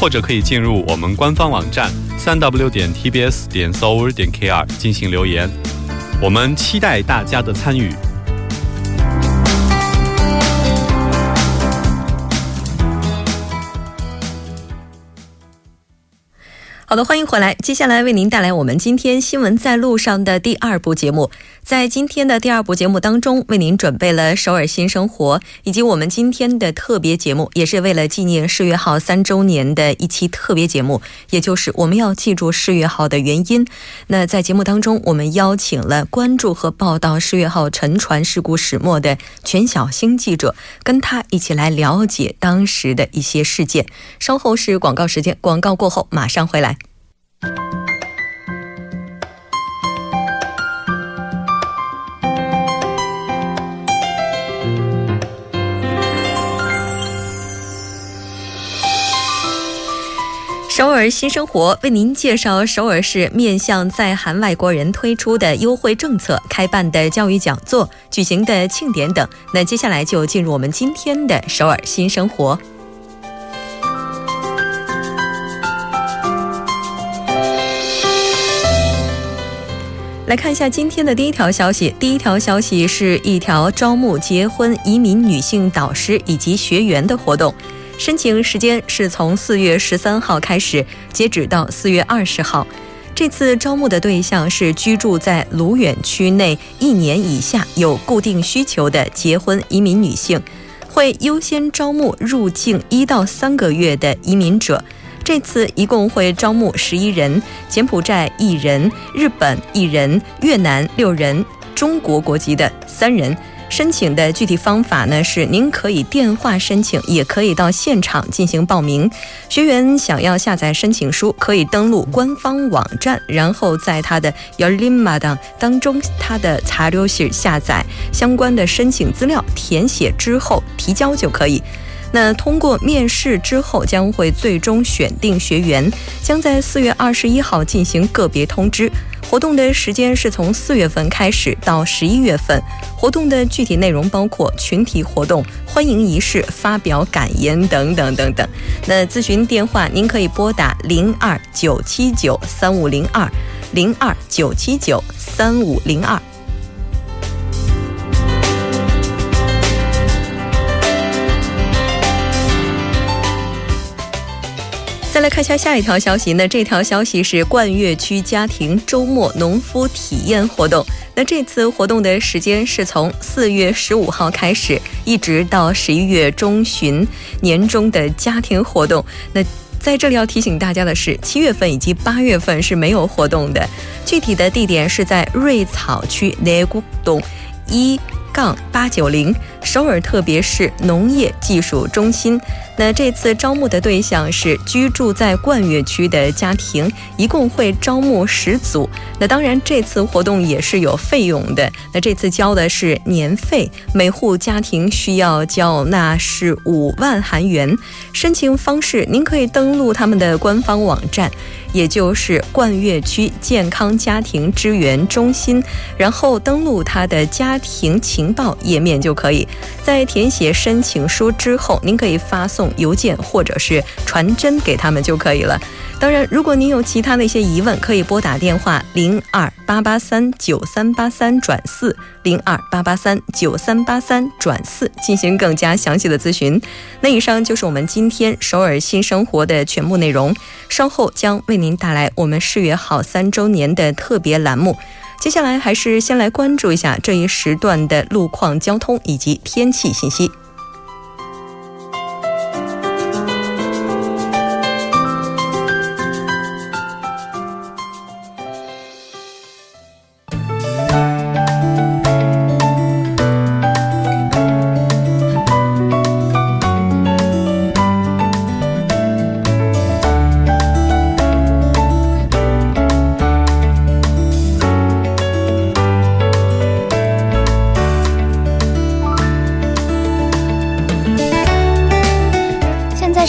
或者可以进入我们官方网站三 w 点 tbs 点 s o u r 点 kr 进行留言，我们期待大家的参与。好的，欢迎回来。接下来为您带来我们今天新闻在路上的第二部节目。在今天的第二部节目当中，为您准备了首尔新生活，以及我们今天的特别节目，也是为了纪念世越号三周年的一期特别节目，也就是我们要记住世越号的原因。那在节目当中，我们邀请了关注和报道世越号沉船事故始末的全小星记者，跟他一起来了解当时的一些事件。稍后是广告时间，广告过后马上回来。首尔新生活为您介绍首尔市面向在韩外国人推出的优惠政策、开办的教育讲座、举行的庆典等。那接下来就进入我们今天的首尔新生活。来看一下今天的第一条消息。第一条消息是一条招募结婚移民女性导师以及学员的活动。申请时间是从四月十三号开始，截止到四月二十号。这次招募的对象是居住在鲁远区内一年以下、有固定需求的结婚移民女性，会优先招募入境一到三个月的移民者。这次一共会招募十一人：柬埔寨一人、日本一人、越南六人、中国国籍的三人。申请的具体方法呢是，您可以电话申请，也可以到现场进行报名。学员想要下载申请书，可以登录官方网站，然后在他的 Yolima 当当中，他的查留室下载相关的申请资料，填写之后提交就可以。那通过面试之后，将会最终选定学员，将在四月二十一号进行个别通知。活动的时间是从四月份开始到十一月份。活动的具体内容包括群体活动、欢迎仪式、发表感言等等等等。那咨询电话您可以拨打零二九七九三五零二零二九七九三五零二。再来看一下下一条消息，那这条消息是冠岳区家庭周末农夫体验活动。那这次活动的时间是从四月十五号开始，一直到十一月中旬，年终的家庭活动。那在这里要提醒大家的是，七月份以及八月份是没有活动的。具体的地点是在瑞草区内古东一杠八九零首尔特别市农业技术中心。那这次招募的对象是居住在冠岳区的家庭，一共会招募十组。那当然，这次活动也是有费用的。那这次交的是年费，每户家庭需要缴纳是五万韩元。申请方式，您可以登录他们的官方网站，也就是冠岳区健康家庭支援中心，然后登录他的家庭情报页面就可以。在填写申请书之后，您可以发送。邮件或者是传真给他们就可以了。当然，如果您有其他的一些疑问，可以拨打电话零二八八三九三八三转四零二八八三九三八三转四进行更加详细的咨询。那以上就是我们今天首尔新生活的全部内容。稍后将为您带来我们世越号三周年的特别栏目。接下来还是先来关注一下这一时段的路况、交通以及天气信息。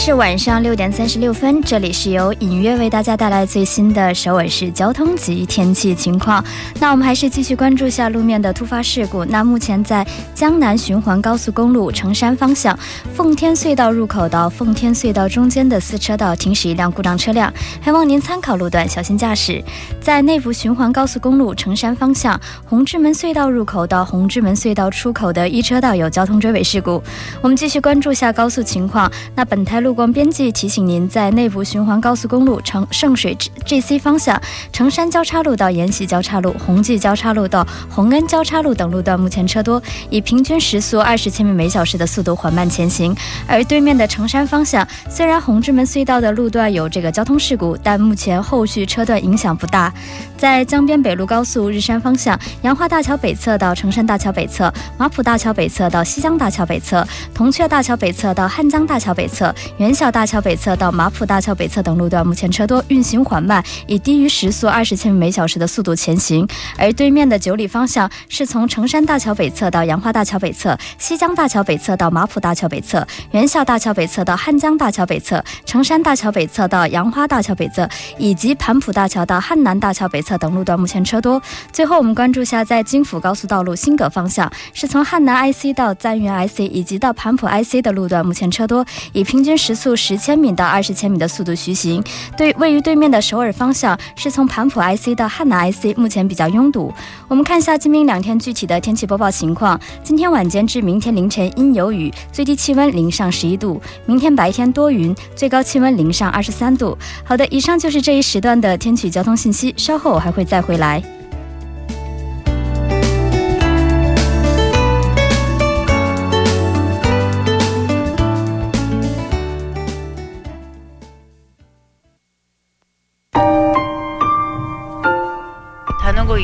是晚上六点三十六分，这里是由隐约为大家带来最新的首尔市交通及天气情况。那我们还是继续关注下路面的突发事故。那目前在江南循环高速公路成山方向奉天隧道入口到奉天隧道中间的四车道停驶一辆故障车辆，还望您参考路段小心驾驶。在内部循环高速公路成山方向红志门隧道入口到红志门隧道出口的一车道有交通追尾事故。我们继续关注下高速情况。那本台路。路光编辑提醒您，在内部循环高速公路成圣水 GC 方向，成山交叉路到延禧交叉路、红济交叉路到洪恩交叉路等路段，目前车多，以平均时速二十千米每小时的速度缓慢前行。而对面的成山方向，虽然红之门隧道的路段有这个交通事故，但目前后续车段影响不大。在江边北路高速日山方向，杨花大桥北侧到成山大桥北侧、马浦大桥北侧到西江大桥北侧、铜雀大桥北侧到汉江大桥北侧。元小大桥北侧到马浦大桥北侧等路段，目前车多，运行缓慢，以低于时速二十千米每小时的速度前行。而对面的九里方向是从成山大桥北侧到杨花大桥北侧、西江大桥北侧到马浦大桥北侧、元小大桥北侧到汉江大桥北侧、成山大桥北侧到杨花大桥北侧，以及盘浦大桥到汉南大桥北侧等路段，目前车多。最后，我们关注下在京釜高速道路新葛方向，是从汉南 IC 到赞源 IC 以及到盘浦 IC 的路段，目前车多，以平均时。时速十千米到二十千米的速度徐行。对，位于对面的首尔方向是从盘浦 IC 到汉南 IC，目前比较拥堵。我们看一下今明两天具体的天气播报情况。今天晚间至明天凌晨阴有雨，最低气温零上十一度；明天白天多云，最高气温零上二十三度。好的，以上就是这一时段的天气交通信息，稍后我还会再回来。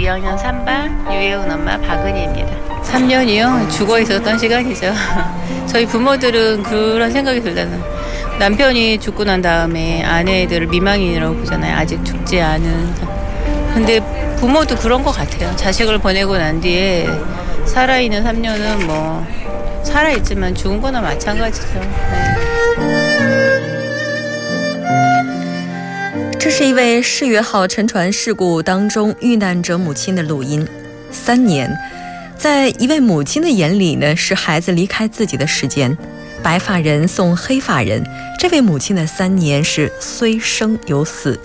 2학년 3반 유혜은 엄마 박은희입니다. 3년이요? 죽어 있었던 시간이죠. 저희 부모들은 그런 생각이 들잖아요. 남편이 죽고 난 다음에 아내들을 미망인이라고 보잖아요. 아직 죽지 않은. 근데 부모도 그런 것 같아요. 자식을 보내고 난 뒤에 살아있는 3년은 뭐 살아있지만 죽은 거나 마찬가지죠. 네. 这是一位世越号沉船事故当中遇难者母亲的录音。三年，在一位母亲的眼里呢，是孩子离开自己的时间。白发人送黑发人，这位母亲的三年是虽生犹死。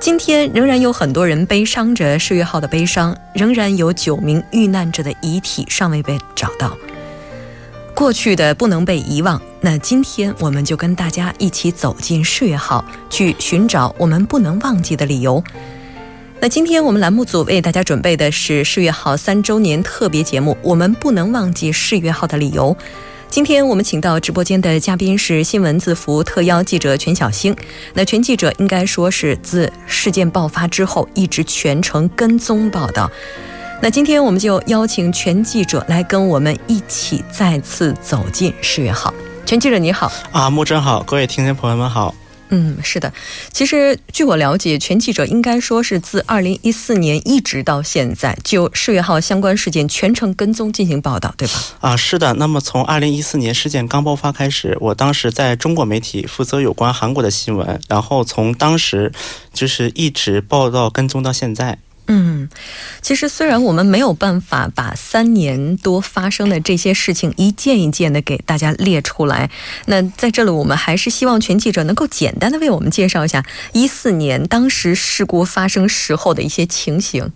今天仍然有很多人悲伤着世越号的悲伤，仍然有九名遇难者的遗体尚未被找到。过去的不能被遗忘，那今天我们就跟大家一起走进世越号，去寻找我们不能忘记的理由。那今天我们栏目组为大家准备的是世越号三周年特别节目，我们不能忘记世越号的理由。今天我们请到直播间的嘉宾是新闻字符特邀记者全小星。那全记者应该说是自事件爆发之后一直全程跟踪报道。那今天我们就邀请全记者来跟我们一起再次走进世越号。全记者你好啊，木真好，各位听众朋友们好。嗯，是的，其实据我了解，全记者应该说是自二零一四年一直到现在，就世越号相关事件全程跟踪进行报道，对吧？啊，是的。那么从二零一四年事件刚爆发开始，我当时在中国媒体负责有关韩国的新闻，然后从当时就是一直报道跟踪到现在。嗯，其实虽然我们没有办法把三年多发生的这些事情一件一件的给大家列出来，那在这里我们还是希望全记者能够简单的为我们介绍一下一四年当时事故发生时候的一些情形。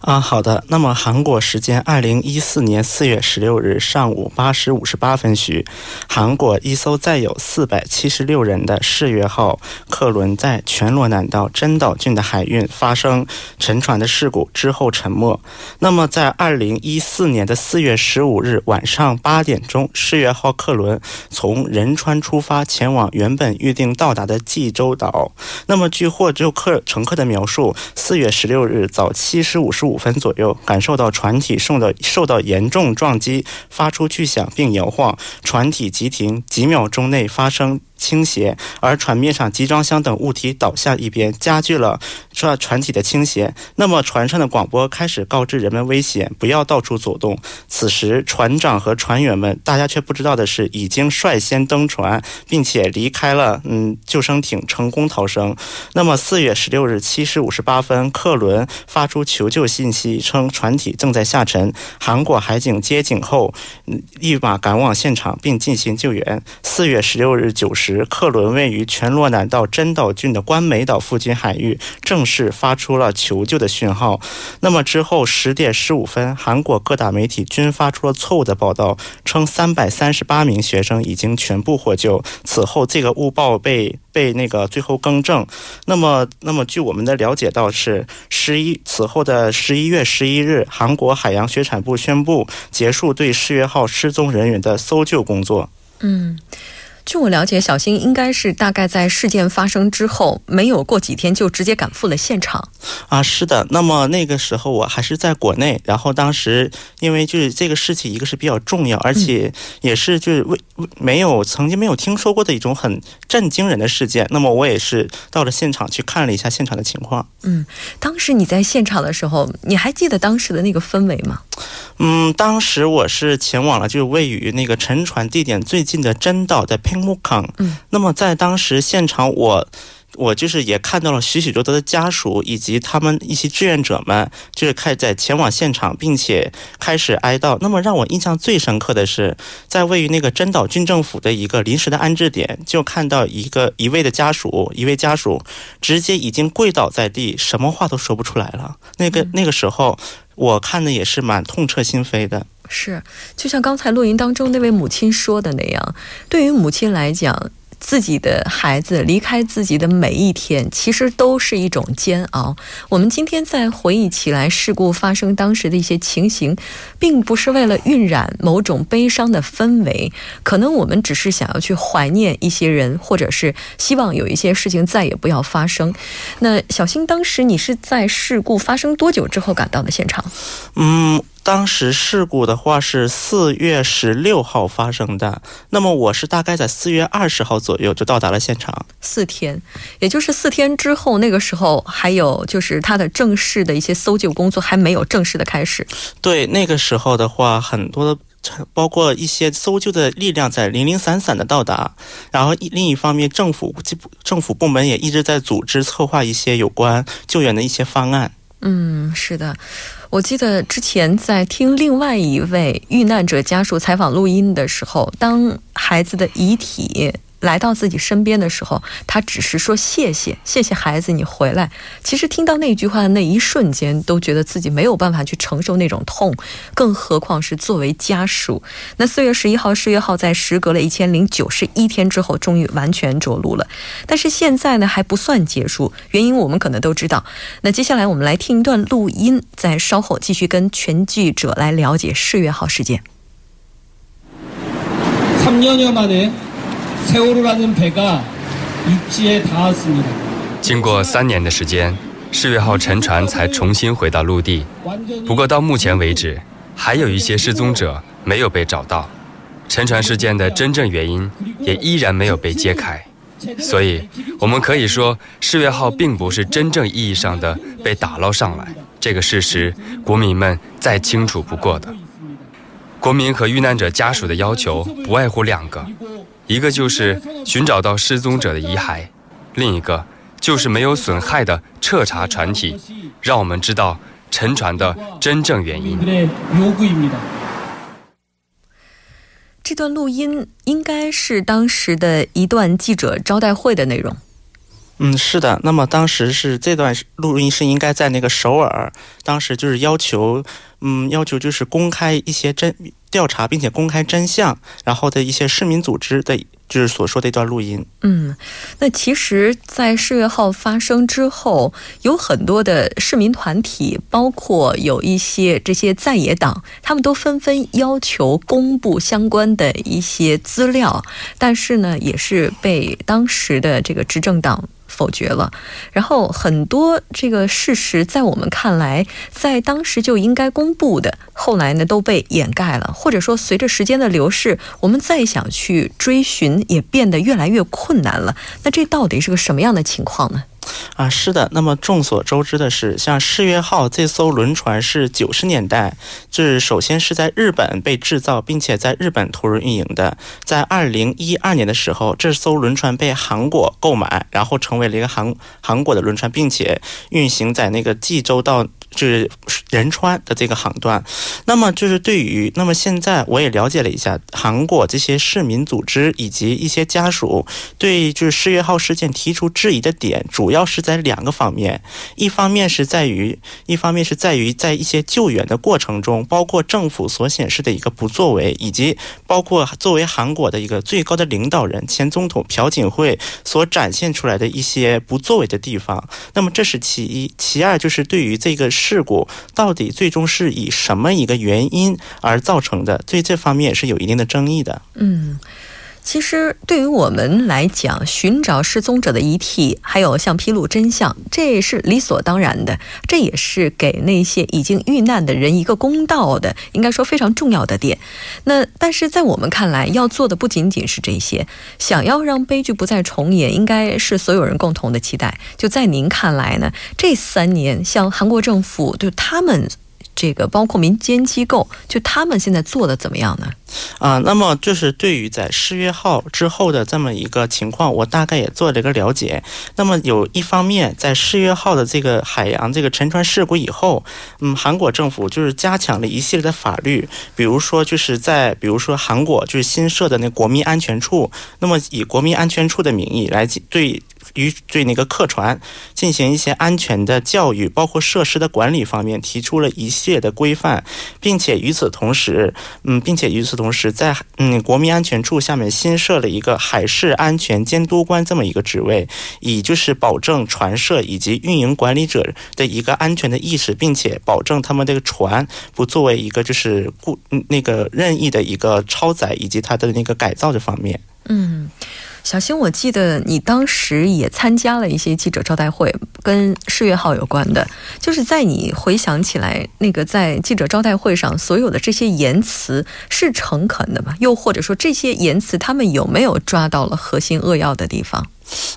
啊，好的。那么韩国时间二零一四年四月十六日上午八时五十八分许，韩国一艘载有四百七十六人的世越号客轮在全罗南道真岛郡的海运发生沉船的事故之后沉没。那么在二零一四年的四月十五日晚上八点钟，世越号客轮从仁川出发，前往原本预定到达的济州岛。那么据获救客乘客的描述，四月十六日早七时。时五十五分左右，感受到船体受到受到严重撞击，发出巨响并摇晃，船体急停，几秒钟内发生。倾斜，而船面上集装箱等物体倒下一边，加剧了这船体的倾斜。那么，船上的广播开始告知人们危险，不要到处走动。此时，船长和船员们，大家却不知道的是，已经率先登船，并且离开了嗯救生艇，成功逃生。那么，四月十六日七时五十八分，客轮发出求求救信息，称船体正在下沉。韩国海警接警后，立马赶往现场并进行救援。四月十六日九时。客轮位于全罗南道真岛郡的关美岛附近海域，正式发出了求救的讯号。那么之后十点十五分，韩国各大媒体均发出了错误的报道，称三百三十八名学生已经全部获救。此后，这个误报被被那个最后更正。那么，那么据我们的了解到是十一此后的十一月十一日，韩国海洋水产部宣布结束对世越号失踪人员的搜救工作。嗯。据我了解，小新应该是大概在事件发生之后没有过几天就直接赶赴了现场。啊，是的。那么那个时候我还是在国内，然后当时因为就是这个事情，一个是比较重要，而且也是就是未没有曾经没有听说过的一种很震惊人的事件。那么我也是到了现场去看了一下现场的情况。嗯，当时你在现场的时候，你还记得当时的那个氛围吗？嗯，当时我是前往了就是位于那个沉船地点最近的真岛的平。木坑，嗯，那么在当时现场，我我就是也看到了许许多多的家属以及他们一些志愿者们，就是开在前往现场，并且开始哀悼。那么让我印象最深刻的是，在位于那个真岛郡政府的一个临时的安置点，就看到一个一位的家属，一位家属直接已经跪倒在地，什么话都说不出来了。那个那个时候，我看的也是蛮痛彻心扉的。是，就像刚才录音当中那位母亲说的那样，对于母亲来讲，自己的孩子离开自己的每一天，其实都是一种煎熬。我们今天在回忆起来事故发生当时的一些情形，并不是为了晕染某种悲伤的氛围，可能我们只是想要去怀念一些人，或者是希望有一些事情再也不要发生。那小新，当时你是在事故发生多久之后赶到的现场？嗯。当时事故的话是四月十六号发生的，那么我是大概在四月二十号左右就到达了现场。四天，也就是四天之后，那个时候还有就是他的正式的一些搜救工作还没有正式的开始。对，那个时候的话，很多的包括一些搜救的力量在零零散散的到达，然后另一方面，政府政府部门也一直在组织策划一些有关救援的一些方案。嗯，是的。我记得之前在听另外一位遇难者家属采访录音的时候，当孩子的遗体。来到自己身边的时候，他只是说谢谢，谢谢孩子，你回来。其实听到那句话的那一瞬间，都觉得自己没有办法去承受那种痛，更何况是作为家属。那四月十一号，世越号在时隔了一千零九十一天之后，终于完全着陆了。但是现在呢，还不算结束，原因我们可能都知道。那接下来我们来听一段录音，在稍后继续跟全记者来了解世越号事件。三年여만에 经过三年的时间，世越号沉船才重新回到陆地。不过到目前为止，还有一些失踪者没有被找到，沉船事件的真正原因也依然没有被揭开。所以，我们可以说，世越号并不是真正意义上的被打捞上来。这个事实，国民们再清楚不过的。国民和遇难者家属的要求不外乎两个。一个就是寻找到失踪者的遗骸，另一个就是没有损害的彻查船体，让我们知道沉船的真正原因。这段录音应该是当时的一段记者招待会的内容。嗯，是的。那么当时是这段录音是应该在那个首尔，当时就是要求，嗯，要求就是公开一些真。调查并且公开真相，然后的一些市民组织的，就是所说的一段录音。嗯，那其实，在世越号发生之后，有很多的市民团体，包括有一些这些在野党，他们都纷纷要求公布相关的一些资料，但是呢，也是被当时的这个执政党。否决了。然后很多这个事实在我们看来，在当时就应该公布的，后来呢都被掩盖了，或者说随着时间的流逝，我们再想去追寻也变得越来越困难了。那这到底是个什么样的情况呢？啊，是的。那么众所周知的是，像世越号这艘轮船是九十年代，就是首先是在日本被制造，并且在日本投入运营的。在二零一二年的时候，这艘轮船被韩国购买，然后成为了一个韩韩国的轮船，并且运行在那个济州到。就是仁川的这个航段，那么就是对于那么现在我也了解了一下韩国这些市民组织以及一些家属对就是世越号事件提出质疑的点，主要是在两个方面，一方面是在于一方面是在于在一些救援的过程中，包括政府所显示的一个不作为，以及包括作为韩国的一个最高的领导人前总统朴槿惠所展现出来的一些不作为的地方。那么这是其一，其二就是对于这个。事故到底最终是以什么一个原因而造成的？对这方面也是有一定的争议的。嗯。其实，对于我们来讲，寻找失踪者的遗体，还有像披露真相，这是理所当然的。这也是给那些已经遇难的人一个公道的，应该说非常重要的点。那但是在我们看来，要做的不仅仅是这些。想要让悲剧不再重演，应该是所有人共同的期待。就在您看来呢？这三年，像韩国政府，就他们。这个包括民间机构，就他们现在做的怎么样呢？啊，那么就是对于在世越号之后的这么一个情况，我大概也做了一个了解。那么有一方面，在世越号的这个海洋这个沉船事故以后，嗯，韩国政府就是加强了一系列的法律，比如说就是在比如说韩国就是新设的那国民安全处，那么以国民安全处的名义来对。与对那个客船进行一些安全的教育，包括设施的管理方面，提出了一系列的规范，并且与此同时，嗯，并且与此同时，在嗯国民安全处下面新设了一个海事安全监督官这么一个职位，以就是保证船社以及运营管理者的一个安全的意识，并且保证他们这个船不作为一个就是故那个任意的一个超载以及它的那个改造这方面，嗯。小新，我记得你当时也参加了一些记者招待会，跟世越号有关的。就是在你回想起来，那个在记者招待会上所有的这些言辞是诚恳的吗？又或者说这些言辞他们有没有抓到了核心扼要的地方？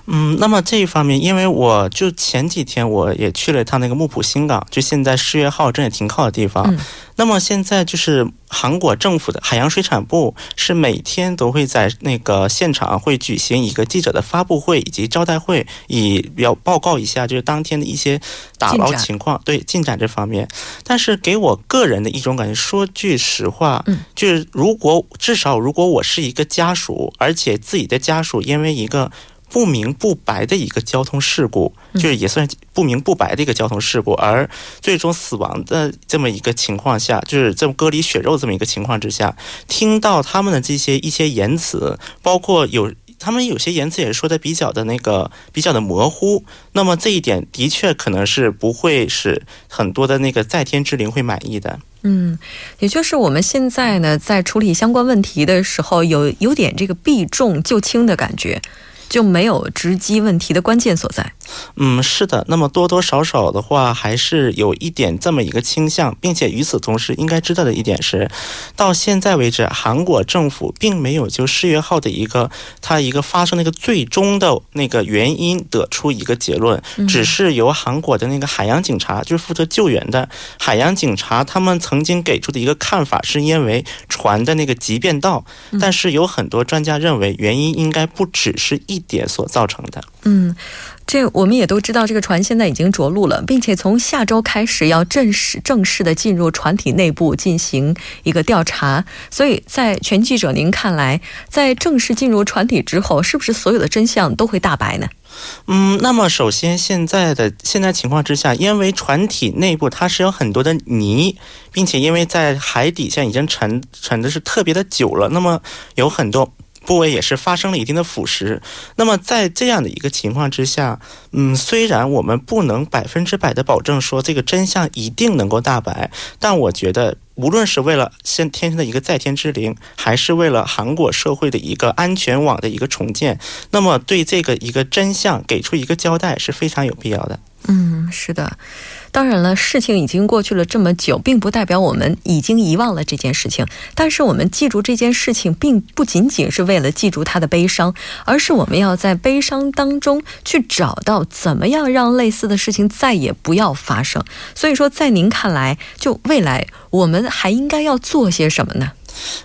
嗯，那么这一方面，因为我就前几天我也去了一趟那个木浦新港，就现在世越号正也停靠的地方。那么现在就是韩国政府的海洋水产部是每天都会在那个现场会举行一个记者的发布会以及招待会，以要报告一下就是当天的一些打捞情况，对进展这方面。但是给我个人的一种感觉，说句实话，嗯，就是如果至少如果我是一个家属，而且自己的家属因为一个。不明不白的一个交通事故，就是也算不明不白的一个交通事故，而最终死亡的这么一个情况下，就是这么割离血肉这么一个情况之下，听到他们的这些一些言辞，包括有他们有些言辞也说的比较的那个比较的模糊，那么这一点的确可能是不会使很多的那个在天之灵会满意的。嗯，也就是我们现在呢，在处理相关问题的时候，有有点这个避重就轻的感觉。就没有直击问题的关键所在。嗯，是的。那么多多少少的话，还是有一点这么一个倾向，并且与此同时，应该知道的一点是，到现在为止，韩国政府并没有就世越号的一个它一个发生那个最终的那个原因得出一个结论，只是由韩国的那个海洋警察，就是负责救援的海洋警察，他们曾经给出的一个看法，是因为船的那个急变道。但是有很多专家认为，原因应该不只是一。点所造成的。嗯，这我们也都知道，这个船现在已经着陆了，并且从下周开始要正式正式的进入船体内部进行一个调查。所以在全记者您看来，在正式进入船体之后，是不是所有的真相都会大白呢？嗯，那么首先现在的现在情况之下，因为船体内部它是有很多的泥，并且因为在海底下已经沉沉的是特别的久了，那么有很多。部位也是发生了一定的腐蚀。那么在这样的一个情况之下，嗯，虽然我们不能百分之百的保证说这个真相一定能够大白，但我觉得。无论是为了先天生的一个在天之灵，还是为了韩国社会的一个安全网的一个重建，那么对这个一个真相给出一个交代是非常有必要的。嗯，是的。当然了，事情已经过去了这么久，并不代表我们已经遗忘了这件事情。但是我们记住这件事情，并不仅仅是为了记住他的悲伤，而是我们要在悲伤当中去找到怎么样让类似的事情再也不要发生。所以说，在您看来，就未来我们还应该要做些什么呢？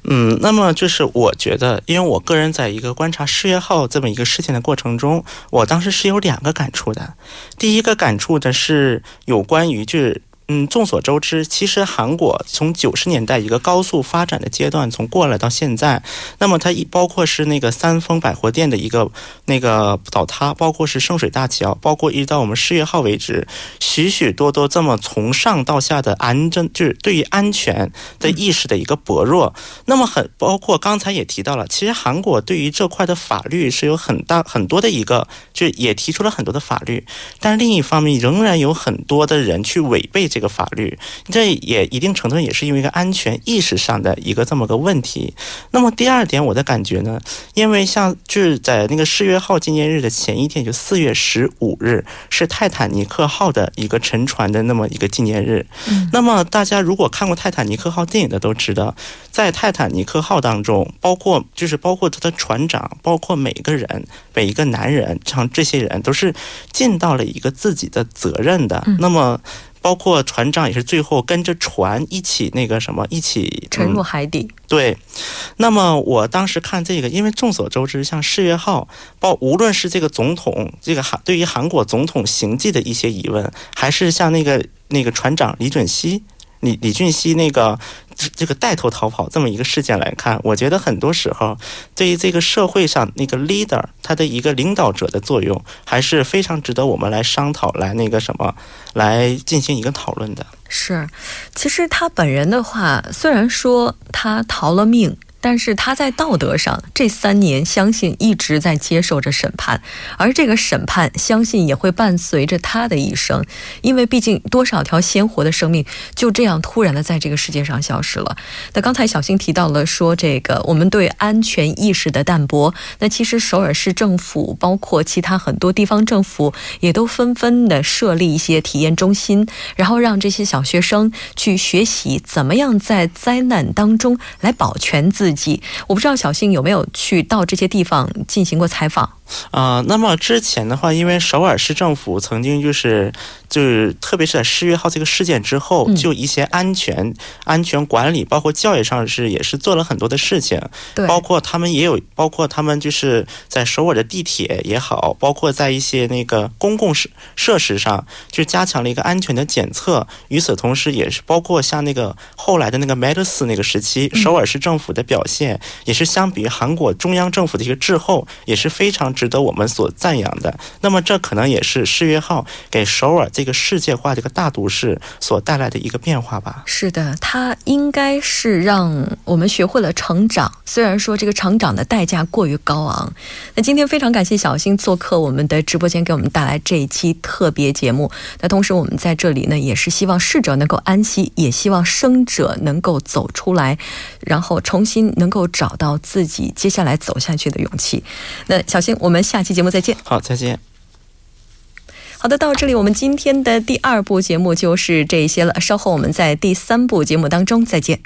嗯，那么就是我觉得，因为我个人在一个观察失业号这么一个事情的过程中，我当时是有两个感触的。第一个感触的是有关于就是。嗯，众所周知，其实韩国从九十年代一个高速发展的阶段，从过来到现在，那么它一包括是那个三丰百货店的一个那个倒塌，包括是圣水大桥，包括一直到我们世月号为止，许许多多这么从上到下的安全，就是对于安全的意识的一个薄弱。那么很包括刚才也提到了，其实韩国对于这块的法律是有很大很多的一个，就也提出了很多的法律，但另一方面仍然有很多的人去违背。这个法律，这也一定程度也是因为一个安全意识上的一个这么个问题。那么第二点，我的感觉呢，因为像就是在那个世越号纪念日的前一天，就四月十五日，是泰坦尼克号的一个沉船的那么一个纪念日。那么大家如果看过泰坦尼克号电影的都知道，在泰坦尼克号当中，包括就是包括他的船长，包括每个人每一个男人，像这些人都是尽到了一个自己的责任的。那么。包括船长也是最后跟着船一起那个什么一起沉入海底。对，那么我当时看这个，因为众所周知，像世越号，包无论是这个总统这个韩对于韩国总统行迹的一些疑问，还是像那个那个船长李准熙。李李俊熙那个这个带头逃跑这么一个事件来看，我觉得很多时候对于这个社会上那个 leader 他的一个领导者的作用，还是非常值得我们来商讨、来那个什么来进行一个讨论的。是，其实他本人的话，虽然说他逃了命。但是他在道德上这三年，相信一直在接受着审判，而这个审判，相信也会伴随着他的一生，因为毕竟多少条鲜活的生命就这样突然的在这个世界上消失了。那刚才小新提到了说，这个我们对安全意识的淡薄，那其实首尔市政府包括其他很多地方政府也都纷纷的设立一些体验中心，然后让这些小学生去学习怎么样在灾难当中来保全自。我不知道小新有没有去到这些地方进行过采访。啊，那么之前的话，因为首尔市政府曾经就是，就是特别是在十月号这个事件之后，就一些安全、安全管理，包括教育上是也是做了很多的事情。对，包括他们也有，包括他们就是在首尔的地铁也好，包括在一些那个公共设设施上，就加强了一个安全的检测。与此同时，也是包括像那个后来的那个 Medus 那个时期，首尔市政府的表现也是相比于韩国中央政府的一个滞后，也是非常。值得我们所赞扬的，那么这可能也是世越号给首尔这个世界化这个大都市所带来的一个变化吧。是的，它应该是让我们学会了成长，虽然说这个成长的代价过于高昂。那今天非常感谢小新做客我们的直播间，给我们带来这一期特别节目。那同时我们在这里呢，也是希望逝者能够安息，也希望生者能够走出来，然后重新能够找到自己接下来走下去的勇气。那小新。我们下期节目再见。好，再见。好的，到这里，我们今天的第二部节目就是这些了。稍后我们在第三部节目当中再见。